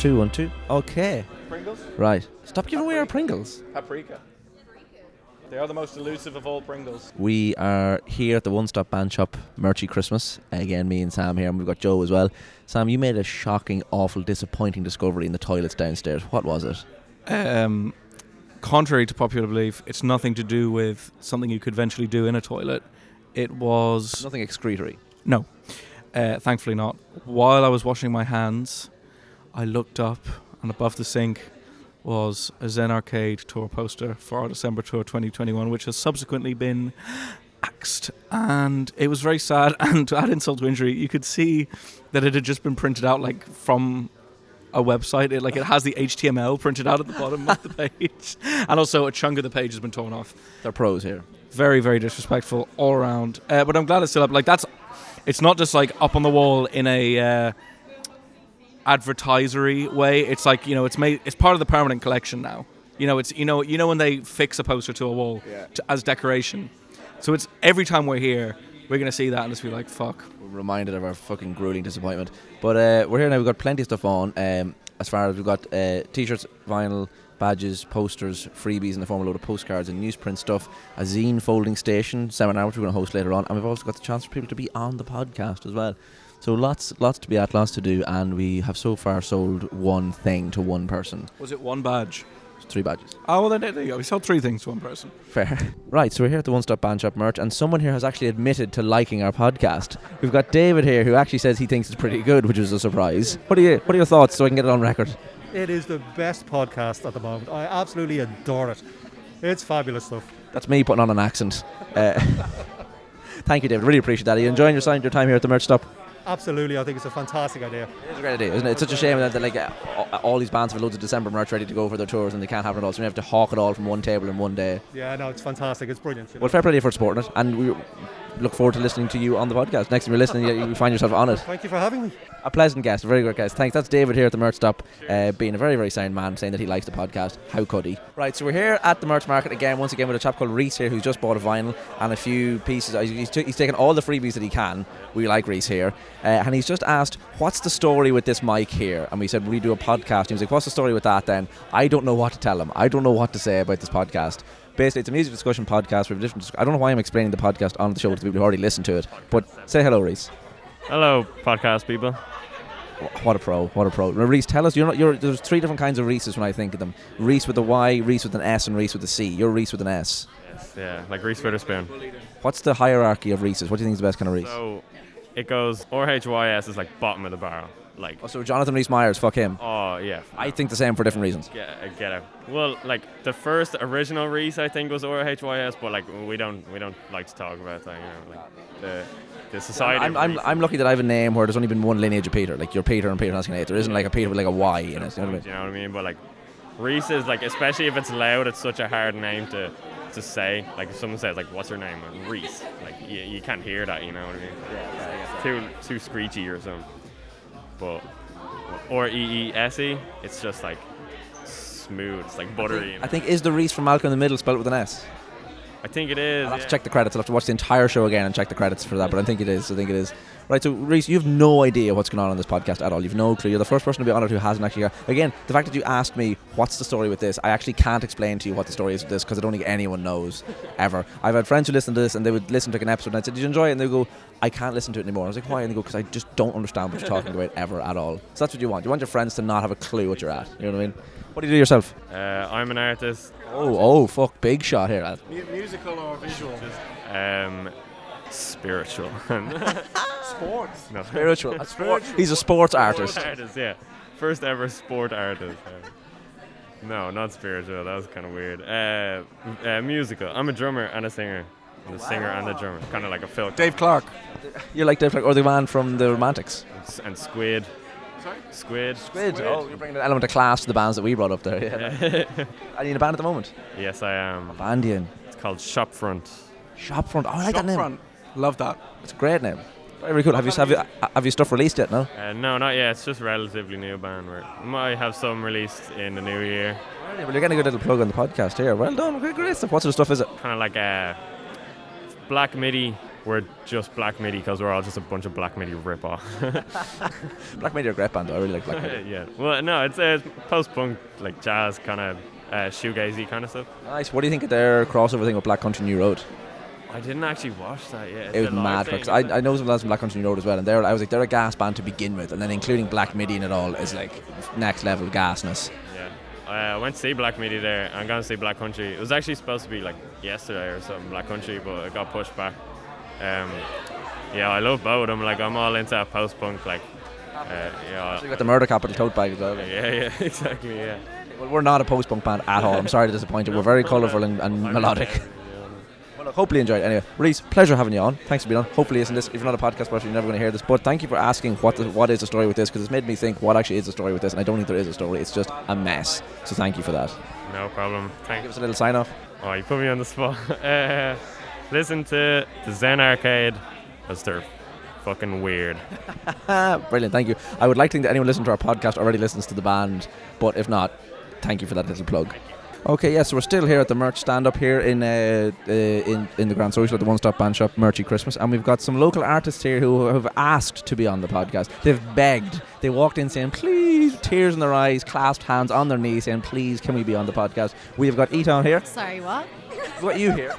two, one, two. Okay. Pringles? Right. Stop giving away our Pringles. Paprika. They are the most elusive of all Pringles. We are here at the One Stop Band Shop Merchy Christmas. Again, me and Sam here, and we've got Joe as well. Sam, you made a shocking, awful, disappointing discovery in the toilets downstairs. What was it? Um, contrary to popular belief, it's nothing to do with something you could eventually do in a toilet. It was Nothing excretory. no, uh, thankfully not. While I was washing my hands, I looked up, and above the sink was a Zen Arcade tour poster for our December tour 2021, which has subsequently been axed, and it was very sad. And to add insult to injury, you could see that it had just been printed out like from a website. It like it has the HTML printed out at the bottom of the page, and also a chunk of the page has been torn off. They're pros here. Very, very disrespectful all around. Uh, but I'm glad it's still up. Like that's, it's not just like up on the wall in a uh, advertisery way. It's like you know, it's made. It's part of the permanent collection now. You know, it's you know, you know when they fix a poster to a wall to, as decoration. So it's every time we're here, we're gonna see that and just be like, fuck. We're reminded of our fucking grueling disappointment. But uh, we're here now. We've got plenty of stuff on. Um, as far as we've got uh, t-shirts, vinyl, badges, posters, freebies in the form of a load of postcards and newsprint stuff. A zine folding station seminar which we're going to host later on, and we've also got the chance for people to be on the podcast as well. So lots, lots to be at, lots to do, and we have so far sold one thing to one person. Was it one badge? Three badges. Oh well, then there you go. We sold three things to one person. Fair. Right, so we're here at the One Stop Band Shop merch, and someone here has actually admitted to liking our podcast. We've got David here, who actually says he thinks it's pretty good, which is a surprise. What are you? What are your thoughts, so I can get it on record? It is the best podcast at the moment. I absolutely adore it. It's fabulous stuff. That's me putting on an accent. Uh, thank you, David. Really appreciate that. Are you enjoying your, sign- your time here at the merch stop? Absolutely, I think it's a fantastic idea. It's a great idea, isn't it? It's such a shame that, that like all these bands have loads of December merch ready to go for their tours, and they can't have it all. So we have to hawk it all from one table in one day. Yeah, no, it's fantastic. It's brilliant. you know. Well, fair play for supporting it, and we look forward to listening to you on the podcast. Next time you're listening, you, you find yourself on it. Thank you for having me. A pleasant guest, a very good guest. Thanks. That's David here at the merch stop, uh, being a very, very sound man, saying that he likes the podcast. How could he? Right, so we're here at the merch market again, once again with a chap called Reese here who's just bought a vinyl and a few pieces. Uh, He's, t- he's taken all the freebies that he can. We like Reese here. Uh, and he's just asked, What's the story with this mic here? And we said, We do a podcast. He was like, What's the story with that then? I don't know what to tell him. I don't know what to say about this podcast. Basically, it's a music discussion podcast. We have different. I don't know why I'm explaining the podcast on the show to people who already listen to it. But say hello, Reese. Hello, podcast people. What a pro! What a pro! Now, Reese, tell us. You're not. You're, there's three different kinds of Reeses when I think of them. Reese with a Y, Reese with an S, and Reese with a C. You're Reese with an S. Yes, yeah, like Reese Witherspoon. What's the hierarchy of Reeses? What do you think is the best kind of Reese? So it goes RHYS is like bottom of the barrel. Like, Oh, so Jonathan Rhys Meyers, fuck him. oh yeah. I think the same for different reasons. Get, uh, get out. Well, like the first original Reese, I think was RHYS, but like we don't we don't like to talk about that. You know, like the the society. I'm, I'm, I'm lucky that I have a name where there's only been one lineage of Peter. Like you're Peter and Peter Haskinate. There isn't like a Peter with like a Y in it. You know what I mean? You know what I mean? But like Reese is like, especially if it's loud, it's such a hard name to to say. Like if someone says like, "What's your name?" Reese. Like you, you can't hear that. You know what I mean? Yeah, too too screechy or something. But or E E S E, it's just like smooth. It's like buttery. I think is the Reese from Malcolm in the Middle spelled with an S. I think it is. I'll have yeah. to check the credits. I'll have to watch the entire show again and check the credits for that. But I think it is. I think it is. Right. So Reese, you have no idea what's going on on this podcast at all. You've no clue. You're the first person to be on it who hasn't actually. Got, again, the fact that you asked me what's the story with this, I actually can't explain to you what the story is with this because I don't think anyone knows ever. I've had friends who listen to this and they would listen to like an episode and I said, "Did you enjoy it?" And they go, "I can't listen to it anymore." I was like, "Why?" And they go, "Because I just don't understand what you're talking about ever at all." So that's what you want. You want your friends to not have a clue what you're at. You know what I mean? What do you do yourself? Uh, I'm an artist. Oh, oh, fuck, big shot here, lad. musical or visual? Um, spiritual. Sports. no. Spiritual. A sport. He's a sports artist. Sport artist, yeah. First ever sport artist. uh, no, not spiritual. That was kind of weird. Uh, uh, musical. I'm a drummer and a singer. I'm a singer and a drummer. Kind of like a Phil. Dave Clark. You're like Dave, Clark, or the man from the Romantics. And Squid. Sorry? Squid. Squid. Oh, you're bringing an element of class to the bands that we brought up there. Yeah. Are you in a band at the moment? yes, I am. Band you in? It's called Shopfront. Shopfront. Oh, I like that name. Shopfront. Love that. It's a great name. Very, very cool. Have you have you have you stuff released yet? No. Uh, no, not yet. It's just relatively new band. We might have some released in the new year. Well, you're getting a good little plug on the podcast here. Well done. Great, great stuff. What sort of stuff is it? Kind of like a black MIDI we're just Black Midi because we're all just a bunch of Black Midi rip off. Black Midi are a great band. Though. I really like Black Midi. yeah. Well, no, it's uh, post punk, like jazz kind of uh, shoegazy kind of stuff. Nice. What do you think of their crossover thing with Black Country New Road? I didn't actually watch that yet. It was mad because I, I know some lads from Black Country New Road as well, and they're I was like they're a gas band to begin with, and then including Black Midi in it all is like next level gasness. Yeah. I uh, went to see Black Midi there. I'm going to see Black Country. It was actually supposed to be like yesterday or something, Black Country, but it got pushed back. Um, yeah, I love both of them. Like, I'm all into post punk. Like, uh, yeah. So you got the Murder Capital tote bag as well. Yeah, yeah, exactly, yeah. Well, we're not a post punk band at all. I'm sorry to disappoint you. We're very colourful and, and melodic. Well, look, hopefully you enjoyed it. Anyway, Reese, pleasure having you on. Thanks for being on. Hopefully, listen this. If you're not a podcast person, you're never going to hear this. But thank you for asking what the, what is the story with this because it's made me think what actually is the story with this, and I don't think there is a story. It's just a mess. So thank you for that. No problem. Thank Give us a little sign off. Oh, you put me on the spot. Uh, listen to the Zen Arcade because they're fucking weird. Brilliant, thank you. I would like to think that anyone listening to our podcast already listens to the band, but if not, thank you for that little plug. Okay, yes, so we're still here at the merch stand up here in uh, uh, in in the Grand Social at the One Stop Band Shop, Merchy Christmas, and we've got some local artists here who have asked to be on the podcast. They've begged. They walked in saying, "Please," tears in their eyes, clasped hands on their knees, saying, "Please, can we be on the podcast?" We have got Eton here. Sorry, what? What you here?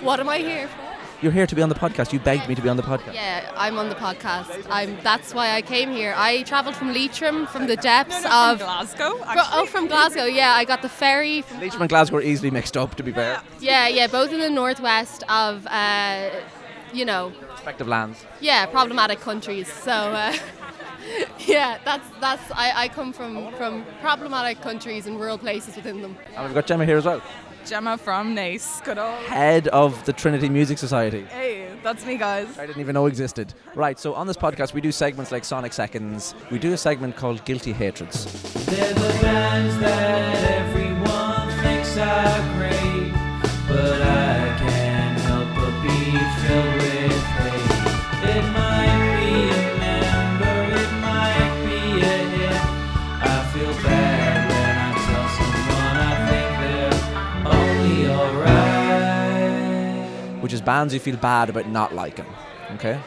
What am I here for? You're here to be on the podcast. You begged me to be on the podcast. Yeah, I'm on the podcast. I'm. That's why I came here. I travelled from Leitrim, from the depths of Glasgow. Fro- oh, from Glasgow. Yeah, I got the ferry. From, Leitrim and Glasgow are easily mixed up, to be fair. yeah, yeah, both in the northwest of, uh, you know, Respective lands. yeah, problematic countries. So. Uh, Yeah, that's that's I, I come from from problematic countries and rural places within them. And we've got Gemma here as well, Gemma from Naas. Good old. head of the Trinity Music Society. Hey, that's me, guys. I didn't even know existed. Right, so on this podcast, we do segments like Sonic Seconds. We do a segment called Guilty Hatreds. They're the bands that everyone thinks are great, but I alright. which is bands you feel bad about not liking. Okay?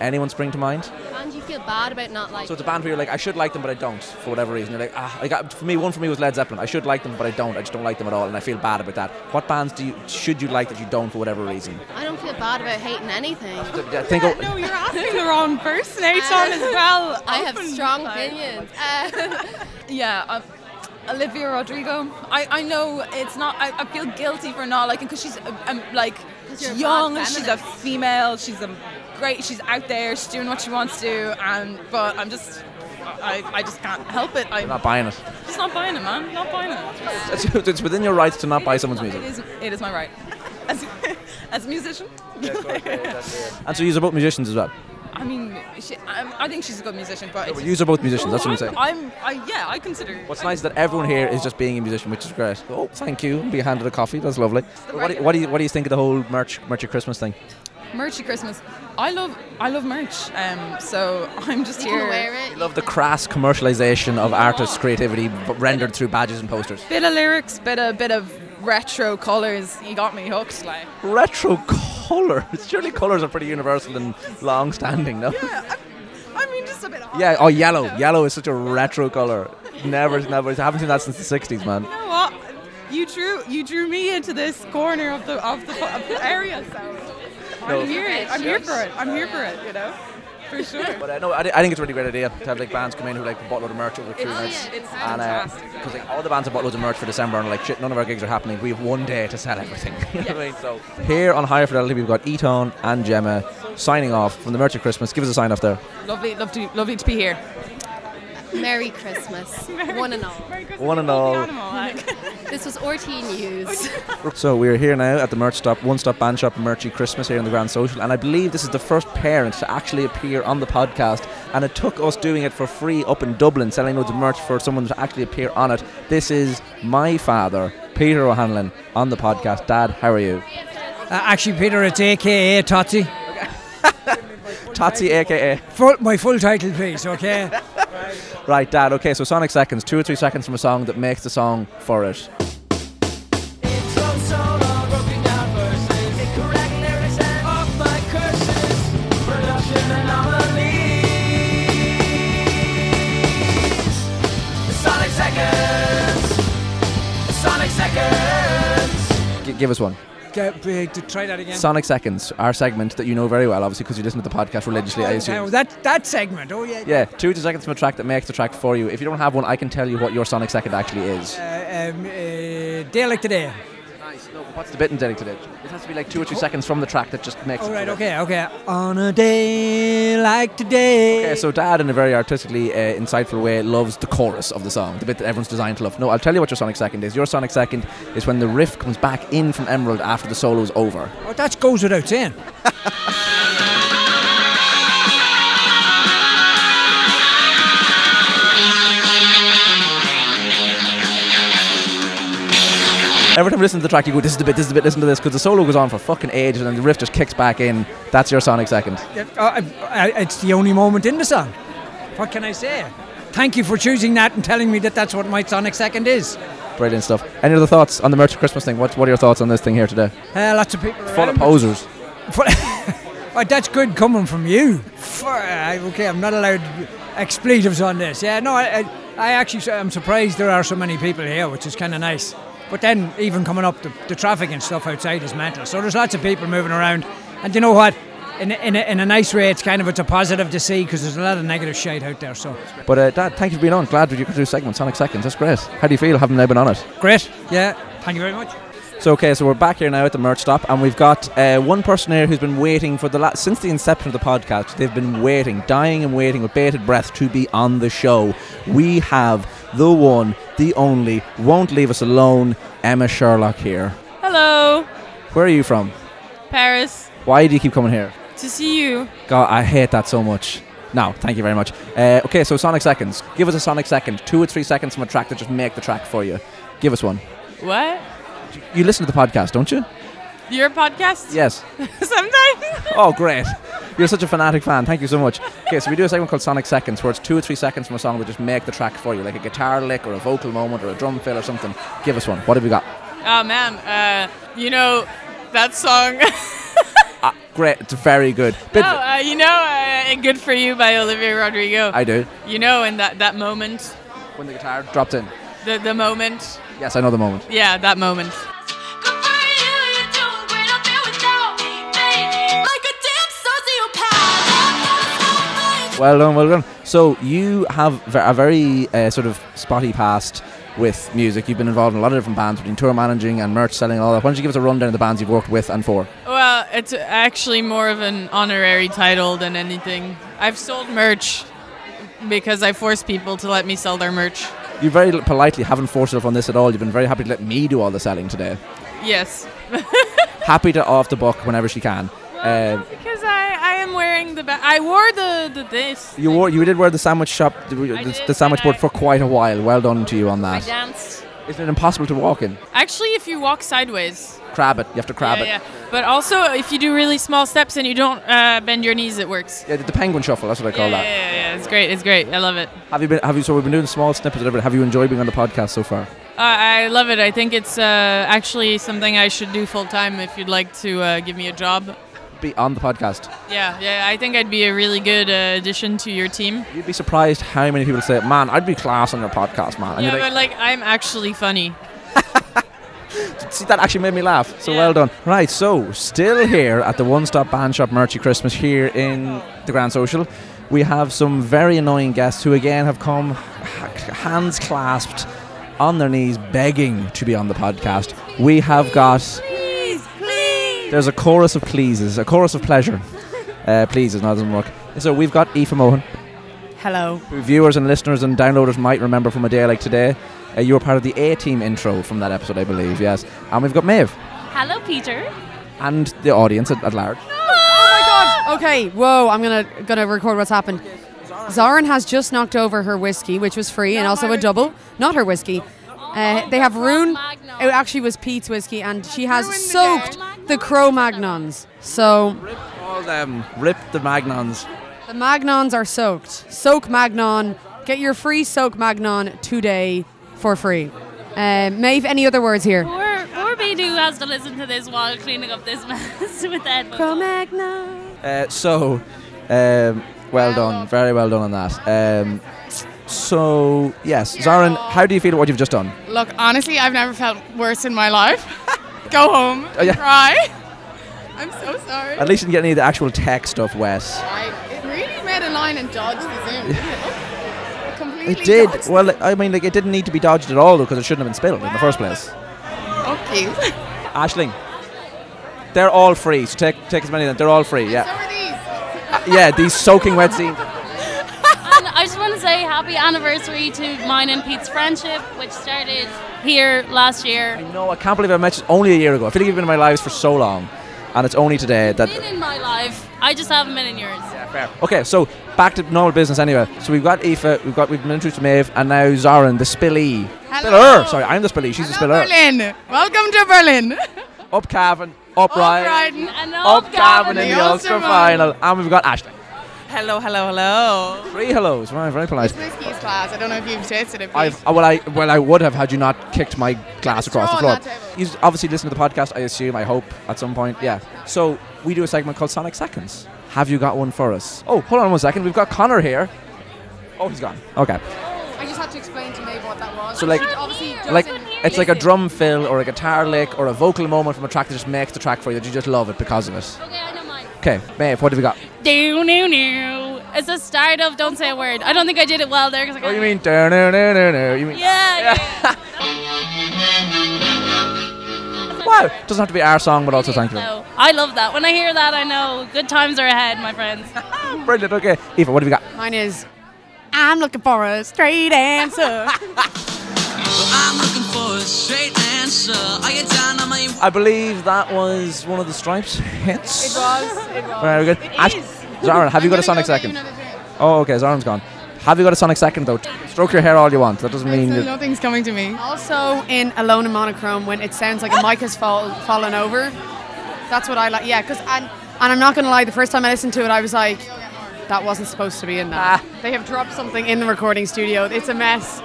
Anyone spring to mind? And you feel bad about not liking. So it's a band where you're like, I should like them, but I don't, for whatever reason. You're like, ah, I got, for me, one for me was Led Zeppelin. I should like them, but I don't. I just don't like them at all, and I feel bad about that. What bands do you should you like that you don't for whatever reason? I don't feel bad about hating anything. Yeah, think of- No, you're asking the wrong person, Aiton, as well. I have strong opinions. Uh, Yeah, um, Olivia Rodrigo. I, I know it's not. I, I feel guilty for not liking because she's uh, um, like 'Cause you're a young. She's a female. She's a great. She's out there. She's doing what she wants to. And but I'm just. I, I just can't help it. I'm You're not buying it. just not buying it, man. Not buying it. It's, it's within your rights to not buy someone's It music. is. It is my right. As, as a musician. And so you're both musicians as well. I mean, she, I, I think she's a good musician, but it's, You are both musicians, that's what I'm saying. I'm, I, yeah, I consider. What's nice is that everyone here is just being a musician, which is great. Oh, thank you. Be handed a coffee. That's lovely. What do, you, what do you what do you think of the whole merch merch of Christmas thing? Merchy Christmas. I love I love merch. Um, so I'm just you here. can wear it. I love the crass commercialization of artists' creativity b- rendered through badges and posters. Bit of lyrics, bit of bit of retro colours. You got me hooked, like. Retro colours. Surely colours are pretty universal and long-standing, no? Yeah, I, I mean just a bit. Yeah. Oh, yellow. Yellow is such a retro colour. Never, never. I haven't seen that since the '60s, man. You know what? You drew you drew me into this corner of the of the, of the area, so No. I'm here. I'm here for it. I'm here for it. You know, for sure. But uh, no, I, I think it's a really great idea to have like bands come in who like bought load of merch over It's- nights. yeah, it's and fantastic. because like, all the bands have bought loads of merch for December and are like shit, none of our gigs are happening. We have one day to sell everything. you know I mean? So here on Higher Fidelity, we've got Eton and Gemma signing off from the Merch of Christmas. Give us a sign off there. Lovely, lovely, lovely to be here. Merry Christmas, one and all. One and all. This was RT News. So we're here now at the merch stop, one stop band shop, Merchy Christmas here in the Grand Social, and I believe this is the first parent to actually appear on the podcast. And it took us doing it for free up in Dublin, selling loads of merch for someone to actually appear on it. This is my father, Peter O'Hanlon, on the podcast. Dad, how are you? Uh, actually, Peter, it's AKA Totsi. Totsy, aka. Full, my full title, please, okay? right, Dad, okay, so Sonic Seconds, two or three seconds from a song that makes the song for it. Sonic Seconds. Sonic Seconds. Give us one. Get, uh, to try that again. Sonic Seconds, our segment that you know very well, obviously, because you listen to the podcast religiously, I Oh, assume. that that segment. Oh yeah. Yeah, two to seconds from a track that makes the track for you. If you don't have one, I can tell you what your Sonic Second actually is. Uh, um, uh, day like today. What's the bit in today? It has to be like two or three seconds from the track that just makes All right. Okay. Okay. On a day like today. Okay, so Dad, in a very artistically uh, insightful way, loves the chorus of the song, the bit that everyone's designed to love. No, I'll tell you what your Sonic Second is. Your Sonic Second is when the riff comes back in from Emerald after the solo is over. Oh, that goes without saying. Every time you listen to the track, you go, "This is the bit, this is the bit, listen to this," because the solo goes on for fucking ages, and the riff just kicks back in. That's your Sonic Second. Yeah, uh, it's the only moment in the song. What can I say? Thank you for choosing that and telling me that that's what my Sonic Second is. Brilliant stuff. Any other thoughts on the Merch Christmas thing? What, what are your thoughts on this thing here today? Uh, lots of people. Full of posers. oh, that's good coming from you. Okay, I'm not allowed expletives on this. Yeah, no, I, I, I actually am surprised there are so many people here, which is kind of nice. But then even coming up, the, the traffic and stuff outside is mental. So there's lots of people moving around, and you know what? In a, in a, in a nice way, it's kind of it's a positive to see because there's a lot of negative shade out there. So But uh, Dad, thank you for being on. Glad that you could do a segment, Sonic Seconds. That's great. How do you feel having now been on it? great. Yeah, thank you very much. So okay, so we're back here now at the merch stop, and we've got uh, one person here who's been waiting for the la- since the inception of the podcast. They've been waiting, dying and waiting with bated breath to be on the show. We have the one, the only, won't leave us alone, Emma Sherlock here. Hello, Where are you from? Paris. Why do you keep coming here? To see you. God, I hate that so much. No, thank you very much. Uh, okay, so Sonic Seconds. Give us a Sonic Second. Two or three seconds from a track that just make the track for you. Give us one. What? You listen to the podcast, don't you? Your podcast? Yes. Sometimes. Oh, great. You're such a fanatic fan. Thank you so much. Okay, so we do a segment called Sonic Seconds where it's two or three seconds from a song that just make the track for you, like a guitar lick or a vocal moment or a drum fill or something. Give us one. What have we got? Oh man, uh, you know that song. Ah, great. It's very good. Bit- no, uh, you know, uh, "Good for You" by Olivia Rodrigo. I do. You know, in that that moment, When the guitar dropped in. the the moment. Yes, I know the moment. Yeah, that moment. Well done, well done. So you have a very uh, sort of spotty past with music. You've been involved in a lot of different bands, between tour managing and merch selling and all that. Why don't you give us a rundown of the bands you've worked with and for? Well, it's actually more of an honorary title than anything. I've sold merch because I force people to let me sell their merch. You very politely haven't forced yourself on this at all. You've been very happy to let me do all the selling today. Yes. happy to off the book whenever she can. Uh, I, I am wearing the ba- I wore the, the this. you wore, you did wear the sandwich shop, the, the, the sandwich board for quite a while. Well done to you on that. I danced. Isn't it impossible to walk in? Actually, if you walk sideways. Crab it. You have to crab yeah, it. yeah. But also, if you do really small steps and you don't uh, bend your knees, it works. Yeah, the, penguin shuffle. That's what I call yeah, that. yeah, yeah, yeah. It's great. It's great. I love it. Have you been? Have you? So we've been doing small snippets of everything. Have you enjoyed being on the podcast so far? Uh, I love it. I think it's uh, actually something I should do full time if you'd like to uh, give me a job. Be on the podcast. Yeah, yeah. I think I'd be a really good uh, addition to your team. You'd be surprised how many people say, "Man, I'd be class on your podcast, man." And yeah, you're but like, like I'm actually funny. See, that actually made me laugh. So well done. Right, so still here at the One Stop Band Shop Merchy Christmas here in the Grand Social. We have some very annoying guests who again have come hands clasped on their knees begging to be on the podcast. We have got. There's a chorus of pleases, a chorus of pleasure. Uh, pleases, no, it doesn't work. So we've got Aoife Mohan, Hello. who viewers and listeners and downloaders might remember from a day like today. Uh, you were part of the A Team intro from that episode, I believe, yes. And we've got Maeve Hello, Peter. and the audience at, at large. Oh my god! Okay, whoa, I'm gonna gonna record what's happened. Zarin has just knocked over her whiskey, which was free, and also a double. Not her whiskey. Uh, they have Rune. It actually was Pete's whiskey, and she has soaked the Cro Magnons. So Rip All them rip the Magnons. the Magnons are soaked. Soak Magnon. Get your free Soak Magnon today for free. Uh, Maeve, any other words here? Poor, poor Beidou has to listen to this while cleaning up this mess with the headphones. Cro. Magnon. Uh, so, um, well done, very well done on that. Um, so, yes, Zarin, how do you feel about what you've just done? Look, honestly, I've never felt worse in my life. go home, Oh, yeah. cry. I'm so sorry. At least you didn't get any of the actual tech stuff, Wes. I, it really made a line and dodged the zoom. didn't it? It completely It did. dodged Well, I mean, like it didn't need to be dodged at all though, because it shouldn't have been spilled in the first place. Okay. Ashling, they're all free. So take take as many of them. They're all free. Yeah. Uh, yeah, these soaking wet scenes. And I just want to say happy anniversary to mine and Pete's friendship, which started here last year. No, I can't believe I met you only a year ago. I feel like you've been in my lives for so long, and it's only today that. Been in my life. I just haven't been in yours. Yeah, fair. Okay, so back to normal business anyway. So we've got Aoife, we've got we've been introduced to Maeve, and now Zoran, the spillee. Hello. Spiller. Sorry, I'm the spillee. She's the spiller. Berlin. Welcome to Berlin. Up Cavan, up Ryan, Brighton and up Cavan in the Ulster final, and we've got Ashling. Hello, hello, hello. Three hellos. Right, very polite. Whiskey's class. I don't know if you've tasted it. I've uh, well, I well, I would have had you not kicked my glass across the floor. You obviously listen to the podcast. I assume. I hope at some point. Yeah. So we do a segment called Sonic Seconds. Have you got one for us? Oh, hold on one second. We've got Connor here. Oh, he's gone. Okay. I just had to explain to Maeve what that was. So like, like it's like a drum fill or a guitar lick or a vocal moment from a track that just makes the track for you that you just love it because of it. Okay, I know mine. Okay, Maeve, what have we got? Do no no. It's the start of Don't Say a Word. I don't think I did it well there because I Oh, you mean no no no no no? You mean Yeah, yeah. wow? Doesn't have to be our song, but also thank you. So I love that. When I hear that, I know good times are ahead, my friends. Brilliant. Okay, Eva, what have we got? Mine is. I'm looking for a straight answer. I believe that was one of the Stripes hits. It was. It was. Very good. It Ash- is. Zara, have you got a Sonic go second? you another drink. Oh, okay, Zara's gone. Have you got a Sonic second though? Stroke your hair all you want. That doesn't mean. So that- nothing's coming to me. Also, in Alone in Monochrome, when it sounds like a mic has fall, fallen over, that's what I like. Yeah, because and, and I'm not gonna lie, the first time I listened to it, I was like, that wasn't supposed to be in that. Ah. They have dropped something in the recording studio. It's a mess.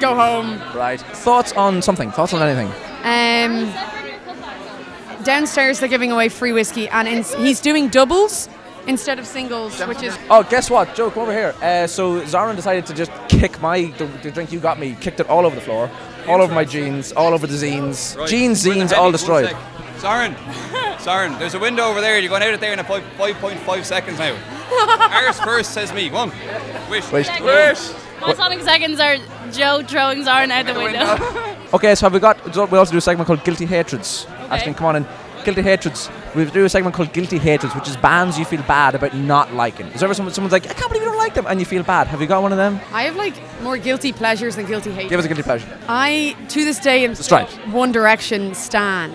Go home. Right. Thoughts on something? Thoughts on anything? Um, downstairs, they're giving away free whiskey, and in, he's doing doubles instead of singles, which is Oh, guess what? Joe, come over here. Uh, so Zaran decided to just kick my the, the drink you got me, kicked it all over the floor, all over my jeans, all over the zines, Right. jeans, zines, all destroyed. sec. Saren, Saren, there's a window over there. You're going out of there in a five, 5.5 seconds now. Ours first, says me. One. Wish. Wish. Wish. My Sonic seconds are Joe drawings throwing Zarin out the window. Okay, so have we got? so We also do a segment called Guilty Hatreds. Ashton, come on in. Guilty Hatreds. We do a segment called Guilty Hatreds, which is bands you feel bad about not liking. Is there ever someone, someone's like, I can't believe you don't like them, and you feel bad? Have you got one of them? I have like more guilty pleasures than guilty hate. Give us a guilty pleasure. I to this day am Stripes. One Direction stan.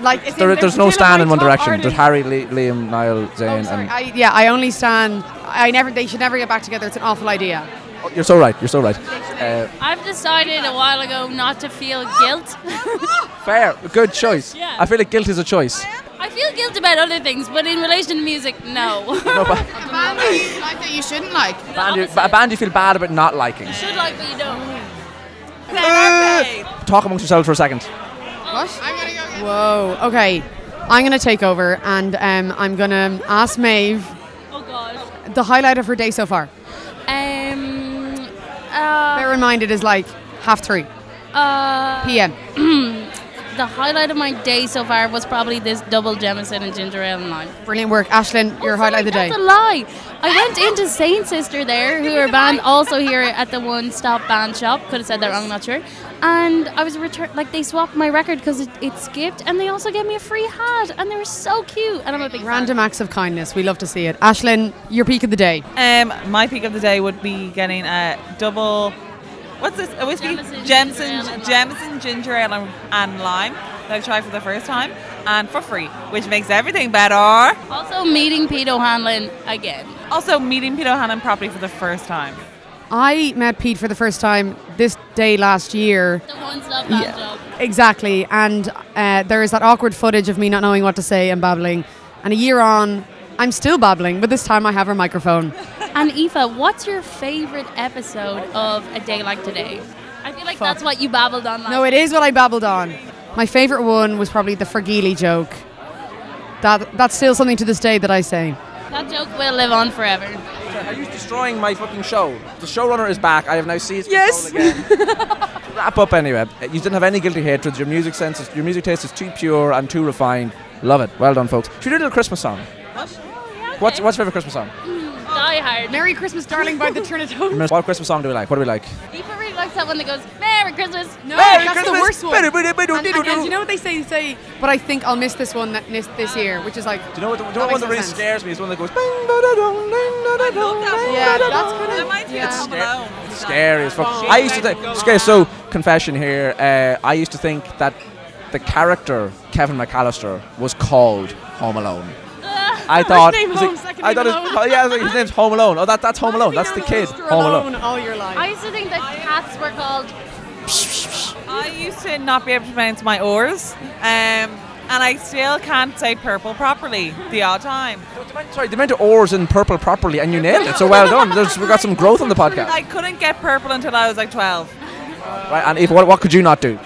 Like it's There, in- there's no stand in One Direction. artists. There's Harry, Lee, Liam, Niall, Zayn, Oh, sorry. and I, yeah, I only stand. I never. They should never get back together. It's an awful idea. Oh, you're so right. You're so right. Uh, I've decided a while ago not to feel guilt. fair, good choice. Yeah. I feel like guilt is a choice. I feel guilt about other things, but in relation to music, no. No, but A band that you like that you shouldn't like. band you, a band you feel bad about not liking. Should like, but you don't. Talk amongst yourselves for a second. What? I'm gonna go. Whoa. Okay. I'm gonna take over, and um, I'm gonna ask Maeve Oh god. the highlight of her day so far. Um. Uh, Bear in mind, it is like half three uh, p.m. the highlight of my day so far was probably this double Jameson and ginger ale and lime. Brilliant work, Ashlyn. Your highlight of the day. That's a lie. I went into Saint Sister there, who are band also here at the One Stop Band Shop. Could have said that wrong, not sure. And I was returned, like they swapped my record because it, it skipped, and they also gave me a free hat, and they were so cute. And I'm a big fan. Random acts of kindness. We love to see it. Ashlyn, your peak of the day. Um, my peak of the day would be getting a double. What's this? A whiskey? Jameson, Jameson, ginger ale and Jameson ginger ale and, and lime that I tried for the first time, and for free, which makes everything better. Also meeting Pete O'Hanlon again. Also meeting Pete O'Hanlon properly for the first time. I met Pete for the first time this day last year. The One Stop Band Shop. Exactly. And uh, there is that awkward footage of me not knowing what to say and babbling. And a year on, I'm still babbling, but this time I have a microphone. And Aoife, what's your favorite episode of A Day Like Today? I feel like that's what you babbled on last No, it is what I babbled on. My favourite one was probably the Fergili joke. That That's still something to this day that I say. That joke will live on forever. Are you destroying my fucking show? The showrunner is back. I have now seized Yes. control again. wrap up anyway. You didn't have any guilty hatreds. Your music sense, is, your music taste is too pure and too refined. Love it. Well done, folks. Should we do a little Christmas song? Oh, what's, what's your favorite Christmas song? Mm, Die Hard. Merry Christmas, darling, by the Trinitones. What Christmas song do we like? What do we like? Eva really likes that one that goes, Merry Christmas. No, Merry that's Christmas. the worst one. Bidu, bidu, bidu, And, and, and didu. you know what they say? They say, but I think I'll miss this one that, this, this year, which is like. Do you know what? The, do you know that what one that really sense. scares me is one that goes. "Bing, ba-da-dum, ding, da-da-dum, ding, Yeah, that's kind of. Reminds me of Home Alone. scary as fuck. I used to think. Okay, so confession here. Uh, I used to think that the character Kevin McAllister was called Home Alone. I thought. name was it- Home, second I name thought his, Alone. oh, yeah, was like, his name's Home Alone. Oh, that, that's Home Alone. That's the kid. Home Alone. all your life. I used to think that cats were called. I used to not be able to pronounce my oars. um, and I still can't say purple properly the odd time. Sorry, they meant oars and purple properly, and you nailed it. So well done. There's, we got some growth on the podcast. I couldn't get purple until I was like 12. Right, and if what, what could you not do?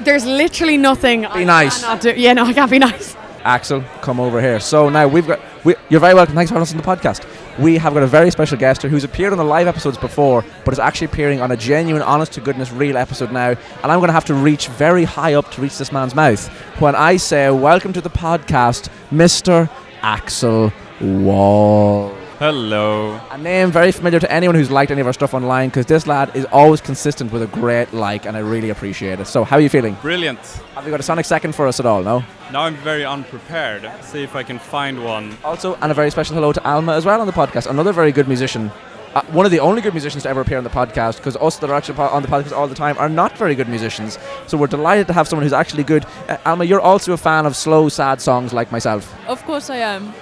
There's literally nothing. Be nice. Do. Yeah, no, I can't be nice. Axel, come over here. So now we've got. We, you're very welcome. Thanks for listening to the podcast. We have got a very special guest here who's appeared on the live episodes before, but is actually appearing on a genuine, honest to goodness, real episode now. And I'm going to have to reach very high up to reach this man's mouth when I say, "Welcome to the podcast, Mr. Axel Wall." Hello. A name very familiar to anyone who's liked any of our stuff online because this lad is always consistent with a great like, and I really appreciate it. So, how are you feeling? Brilliant. Have you got a Sonic second for us at all? No. Now I'm very unprepared. See if I can find one. Also, and a very special hello to Alma as well on the podcast. Another very good musician. Uh, one of the only good musicians to ever appear on the podcast, because us that are actually on the podcast all the time are not very good musicians. So we're delighted to have someone who's actually good. Uh, Alma, you're also a fan of slow, sad songs like myself. Of course I am.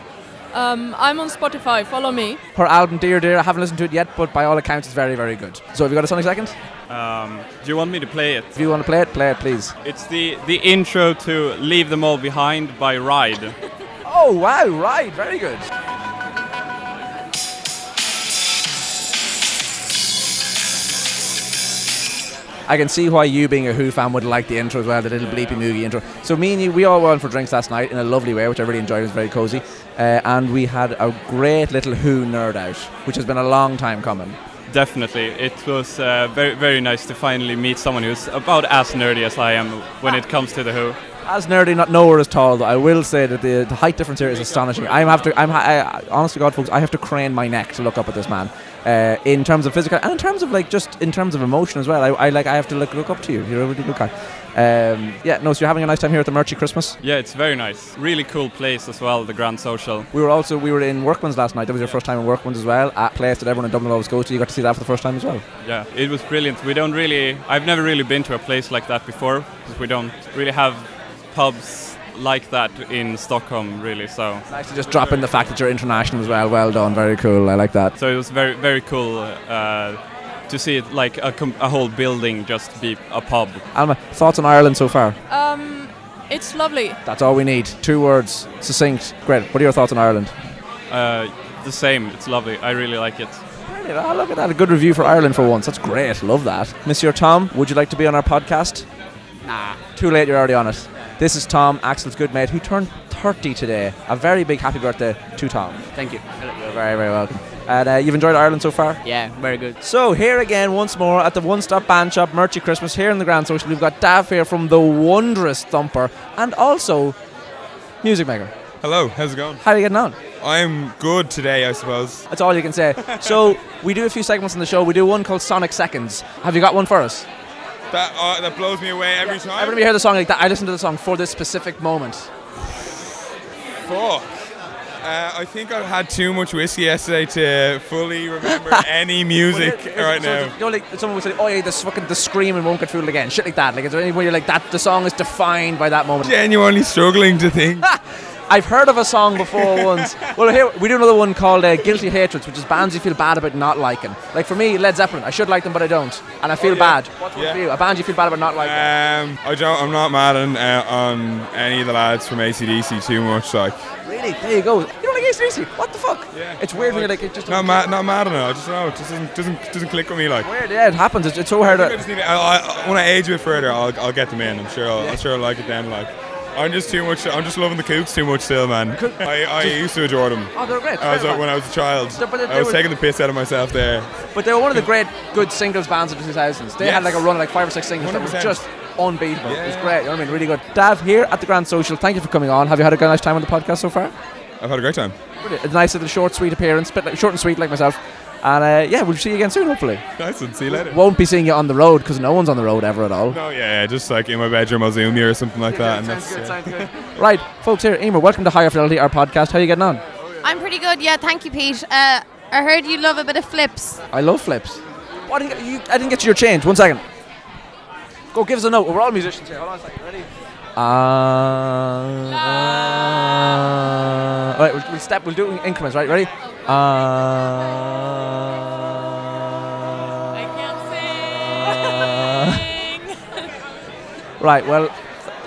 Um, I'm on Spotify. Follow me. Her album, Dear Dear, I haven't listened to it yet, but by all accounts, it's very, very good. So have you got a Sonic second? Um, do you want me to play it? If you want to play it, play it, please. It's the the intro to "Leave Them All Behind" by Ride. Oh wow, Ride, very good. I can see why you, being a Who fan, would like the intro as well, the little bleepy moogie intro. So me and you, we all went for drinks last night in a lovely way, which I really enjoyed. It was very cozy, uh, and we had a great little Who nerd out, which has been a long time coming. Definitely, it was uh, very very nice to finally meet someone who's about as nerdy as I am when it comes to the Who. As nerdy, not nowhere as tall. Though I will say that the, the height difference here is astonishing. I'm have to. I'm. I, honest to God, folks, I have to crane my neck to look up at this man. Uh, in terms of physical and in terms of like just in terms of emotion as well. I, I like. I have to look look up to you. You're a really good guy. Um, yeah. No. So you're having a nice time here at the Merchy Christmas. Yeah, it's very nice. Really cool place as well, the Grand Social. We were also we were in Workman's last night. That was your first time in Workman's as well. At a place that everyone in Dublin always goes to. You got to see that for the first time as well. Yeah, it was brilliant. We don't really. I've never really been to a place like that before because we don't really have pubs like that in Stockholm, really. So nice to just drop in the fact that you're international as well. Well done. Very cool. I like that. So it was very very cool uh, to see it like a, com- a whole building just be a pub. Alma, thoughts on Ireland so far? Um, it's lovely. That's all we need. Two words, succinct. Great. What are your thoughts on Ireland? Uh, the same. It's lovely. I really like it. Brilliant. Oh, look at that. A good review for Ireland for once. That's great. Love that. Monsieur Tom, would you like to be on our podcast? Nah. Too late. You're already on it. This is Tom, Axel's good mate, who turned 30 today. A very big happy birthday to Tom. Thank you. You're very, very welcome. And uh, you've enjoyed Ireland so far? Yeah, very good. So here again, once more at the One Stop Band Shop, Merchy Christmas here in the Grand Social. We've got Dav here from the wondrous Thumper and also Music Maker. Hello, how's it going? How are you getting on? I'm good today, I suppose. That's all you can say. so we do a few segments in the show. We do one called Sonic Seconds. Have you got one for us? That uh, that blows me away every time. Every time you hear the song like that, I listen to the song for this specific moment. Fuck. Uh, I think I've had too much whiskey yesterday to fully remember any music right So, now. You know, like someone would say, "Oh yeah, this fucking the scream and won't get fooled again." Shit like that. Like, is there any way you're like that? The song is defined by that moment. Genuinely struggling to think. I've heard of a song before once. Well, here we do another one called uh, "Guilty Hatreds," which is bands you feel bad about not liking. Like for me, Led Zeppelin. I should like them, but I don't, and I feel Oh, yeah. bad. What's Yeah. for you? A band you feel bad about not liking? Um, I don't. I'm not mad on, uh, on any of the lads from ACDC too much. Like, really? There you go. You don't like ACDC? What the fuck? Yeah. It's weird when you're like, it just not mad. Not mad it. I just don't know. It just doesn't doesn't doesn't click with me. Like, weird. Yeah, it happens. It's, it's so hard. I To, need. I, I, when I age a bit further, I'll, I'll get them in. I'm sure. I'll, I'm sure I'll like it then. Like, I'm just too much. I'm just loving the Kooks too much still, man. I, I used to adore them. Oh, they're great. I was, when I was a child. So, but they- I was were- taking the piss out of myself there. But they were one of the great, good singles bands of the 2000s. They had like a run of like five or six singles that 100%. was just unbeatable. it was great. You know what I mean? Really good. Dav here at the Grand Social. Thank you for coming on. Have you had a good nice time on the podcast so far? I've had a great time. Brilliant. A nice little short, sweet appearance, but like short and sweet like myself. And uh, yeah, we'll see you again soon, hopefully. Nice one. See you later. Won't be seeing you on the road because no one's on the road ever at all. No, yeah, yeah, just like in my bedroom, I'll zoom you or something like that. And sounds that's, good, yeah. sounds good. Right, folks here, Emer, welcome to Higher Fidelity, our podcast. How are you getting on? I'm pretty good, yeah. Thank you, Pete. Uh, I heard you love a bit of flips. I love flips. Oh, I, didn't get, you, I didn't get to your change. One second. Go, give us a note. We're all musicians here. Hold on a second. Ready? Uh, uh, all right, we'll, we'll step. We'll do it in increments. Right, ready? Uh, right. Well,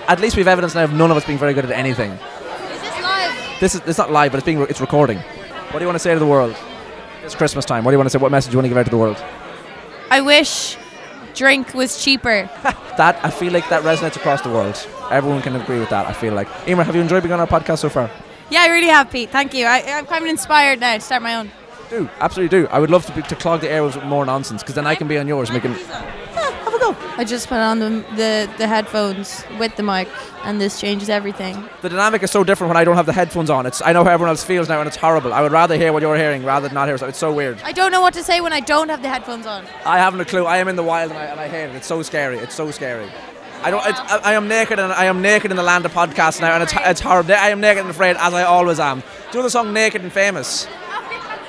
at least we've evidence now of none of us being very good at anything. Is this live? This is it's not live, but it's being it's recording. What do you want to say to the world? It's Christmas time. What do you want to say? What message do you want to give out to the world? I wish drink was cheaper. That I feel like that resonates across the world. Everyone can agree with that. I feel like. Emer, have you enjoyed being on our podcast so far? Yeah, I really have, Pete. Thank you. I, I'm kind of inspired now to start my own. Do absolutely do. I would love to be, to clog the airwaves with more nonsense because then I can be on yours making. Yeah, have a go. I just put on the, the, the headphones with the mic, and this changes everything. The dynamic is so different when I don't have the headphones on. It's I know how everyone else feels now, and it's horrible. I would rather hear what you're hearing rather than not hear. So it's so weird. I don't know what to say when I don't have the headphones on. I haven't a clue. I am in the wild and I, and I hate it. It's so scary. It's so scary. I don't. I, I am naked and I am naked in the land of podcasts now, and it's it's horrible. I am naked and afraid, as I always am. Do the song "Naked and Famous"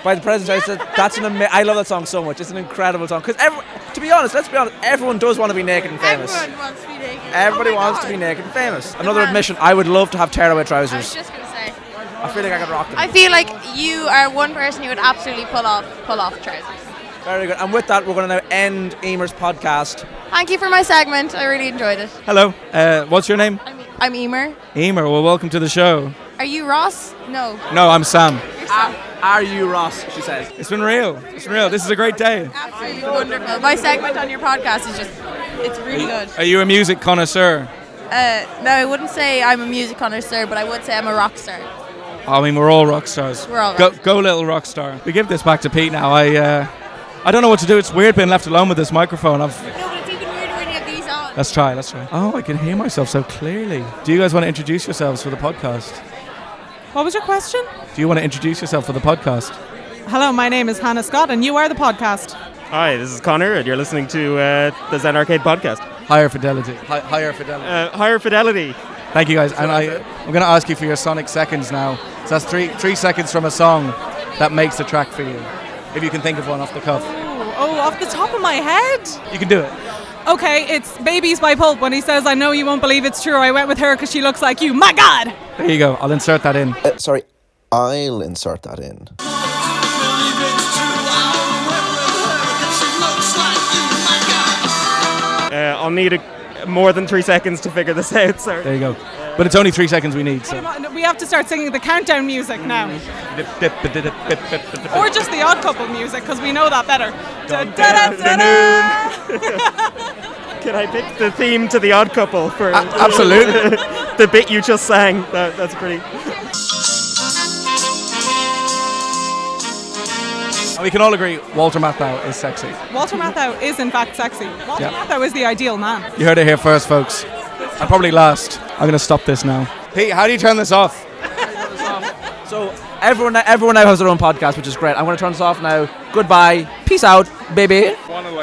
by the President's House? That- That's an ama- I love that song so much. It's an incredible song. Because to be honest, let's be honest, everyone does want to be naked and famous. Everyone wants to be naked. Oh Everybody Oh wants God. to be naked and famous. Another admission. I would love to have tearaway trousers. I was just gonna say. I feel like I could rock them. I feel like you are one person who would absolutely pull off pull off trousers. Very good. And with that, we're going to now end Emer's podcast. Thank you for my segment. I really enjoyed it. Hello. Uh, what's your name? I'm Emer. Emer. Well, welcome to the show. Are you Ross? No. No, I'm Sam. Are, are you Ross? She says. It's been real. It's been real. This is a great day. Absolutely wonderful. My segment on your podcast is just, it's really good. Are you a music connoisseur? Uh, no, I wouldn't say I'm a music connoisseur, but I would say I'm a rock star. I mean, we're all rock stars. We're all go, rock go, little rock star. We give this back to Pete now. I, uh, I don't know what to do. It's weird being left alone with this microphone. I've, No, but it's even weirder when you have these on. let's try. Let's try. Oh, I can hear myself so clearly. Do you guys want to introduce yourselves for the podcast? What was your question? Do you want to introduce yourself for the podcast? Hello, my name is Hannah Scott, and you are the podcast. Hi, this is Connor, and you're listening to uh, the Zen Arcade podcast. Higher fidelity. higher fidelity. Uh, higher fidelity. Thank you guys. And I, I'm going to ask you for your sonic seconds now. So that's three three seconds from a song that makes the track for you. If you can think of one off the cuff, Oh, oh, off the top of my head. you can do it. Okay, it's Babies by Pulp when he says, I know you won't believe it's true. I went with her because she looks like you. My God! There you go. I'll insert that in. Uh, sorry, I'll insert that in. Uh, I'll need a, more than three seconds to figure this out, sir. There you go. But it's only three seconds we need. So. We have to start singing the countdown music now. Or just the odd couple music because we know that better. Can I pick the theme to the Odd Couple for absolutely. the bit you just sang? That, that's pretty. We can all agree Walter Matthau is sexy. Walter Matthau is in fact sexy. Walter Yeah. Matthau is the ideal man. You heard it here first, folks. I'm probably last. I'm going to stop this now. Pete, how do you turn this off? So everyone, everyone now has their own podcast, which is great. I'm going to turn this off now. Goodbye. Peace out, baby.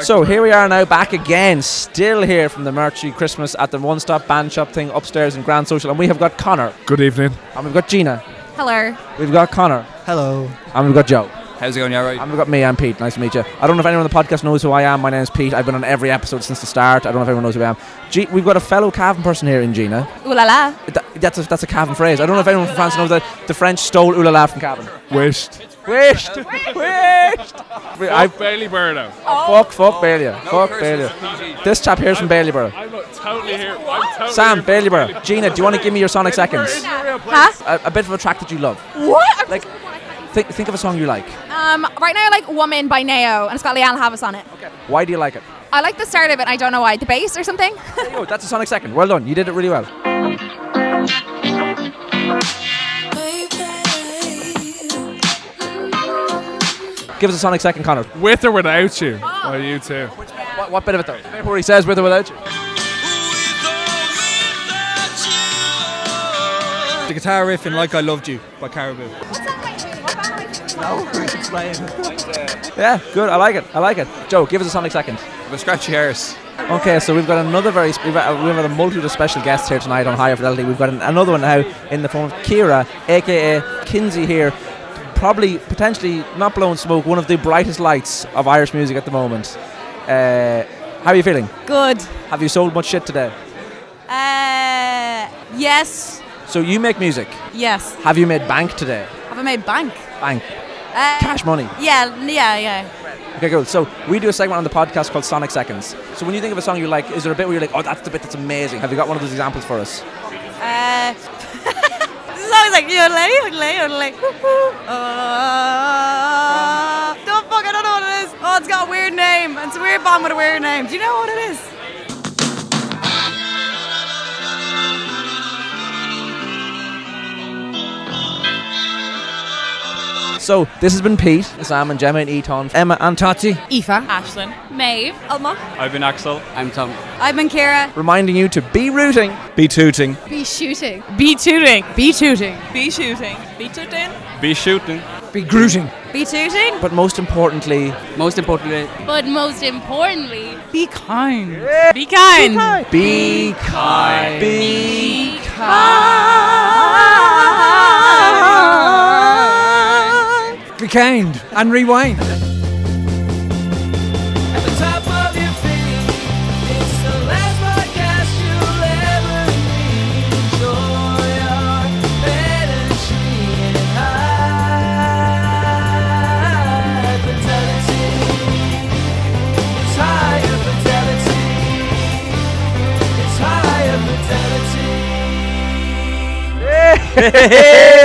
So here we are now, back again, still here from the Merchy Christmas at the One Stop Band Shop thing upstairs in Grand Social, and we have got Connor, Good evening. and we've got Gina, Hello. we've got Connor, Hello. and we've got Joe. How's it going? You alright? And we've got me, I'm Pete. Nice to meet you. I don't know if anyone on the podcast knows who I am. My name's Pete. I've been on every episode since the start. I don't know if anyone knows who I am. G- we've got a fellow Cavan person here in Gina. Ooh la la. That, that's, a, that's a Cavan phrase. I don't know if anyone from France knows that the French stole ooh la la from Cavan. Wished. Wished! Wished! I, Bailieborough. fuck, fuck Baileya. Fuck Baileya. This chap here's from Bailieborough. I'm totally here. I'm totally Sam, Bailieborough. Gina, do you want to give me your Sonic Seconds? Huh? A, a bit of a track that you love. What? Like, Think, think of a song you like. Um, right now, I like Woman by Nao, and it's got Leanne Havas on it. Okay. Why do you like it? I like the start of it. I don't know why. The bass or something. there you go. That's a sonic second. Well done. You did it really well. Give us a sonic second, Connor. With or without you? Oh. Or you too? Which, what, what bit of it though? Remember he says, with or without you? The guitar riff in Like I Loved You by Caribou. No, explain. Yeah, good. I like it. I like it. Joe, give us a sonic second. With scratchy arse. Okay, so we've got another very we've got, we've got a multitude of special guests here tonight on Higher Fidelity. We've got an, another one now in the form of Kira, aka Kynsy here, probably potentially not blowing smoke, one of the brightest lights of Irish music at the moment. Uh, how are you feeling? Good. Have you sold much shit today? Uh, yes. So you make music. Yes. Have you made bank today? Have I made bank? Bank. Uh, Cash money. Yeah, yeah, yeah. Okay, cool. So we do a segment on the podcast called Sonic Seconds. So when you think of a song you like, is there a bit where you're like, oh, that's the bit that's amazing? Have you got one of those examples for us? Uh, this song is like yodelay, yodelay, yodelay. Uh, don't fuck, I don't know what it is. Oh, it's got a weird name. It's a weird band with a weird name. Do you know what it is? So this has been Pete, Sam and Gemma and Eton, Emma and Tati, Aoife, Ashlyn, Maeve, Alma. I've been Axel. I'm Tom. I've been Kira. reminding you to be rooting. Be tooting. Be shooting. Be tooting. be tooting, Be shooting. Be tooting. Be shooting. Be grooting. Be tooting. But most importantly, Most importantly, but most importantly, be kind. Be kind. be kind. Be Be kind and pedantry and high fidelity. It's higher fidelity. It's higher fidelity. Hey!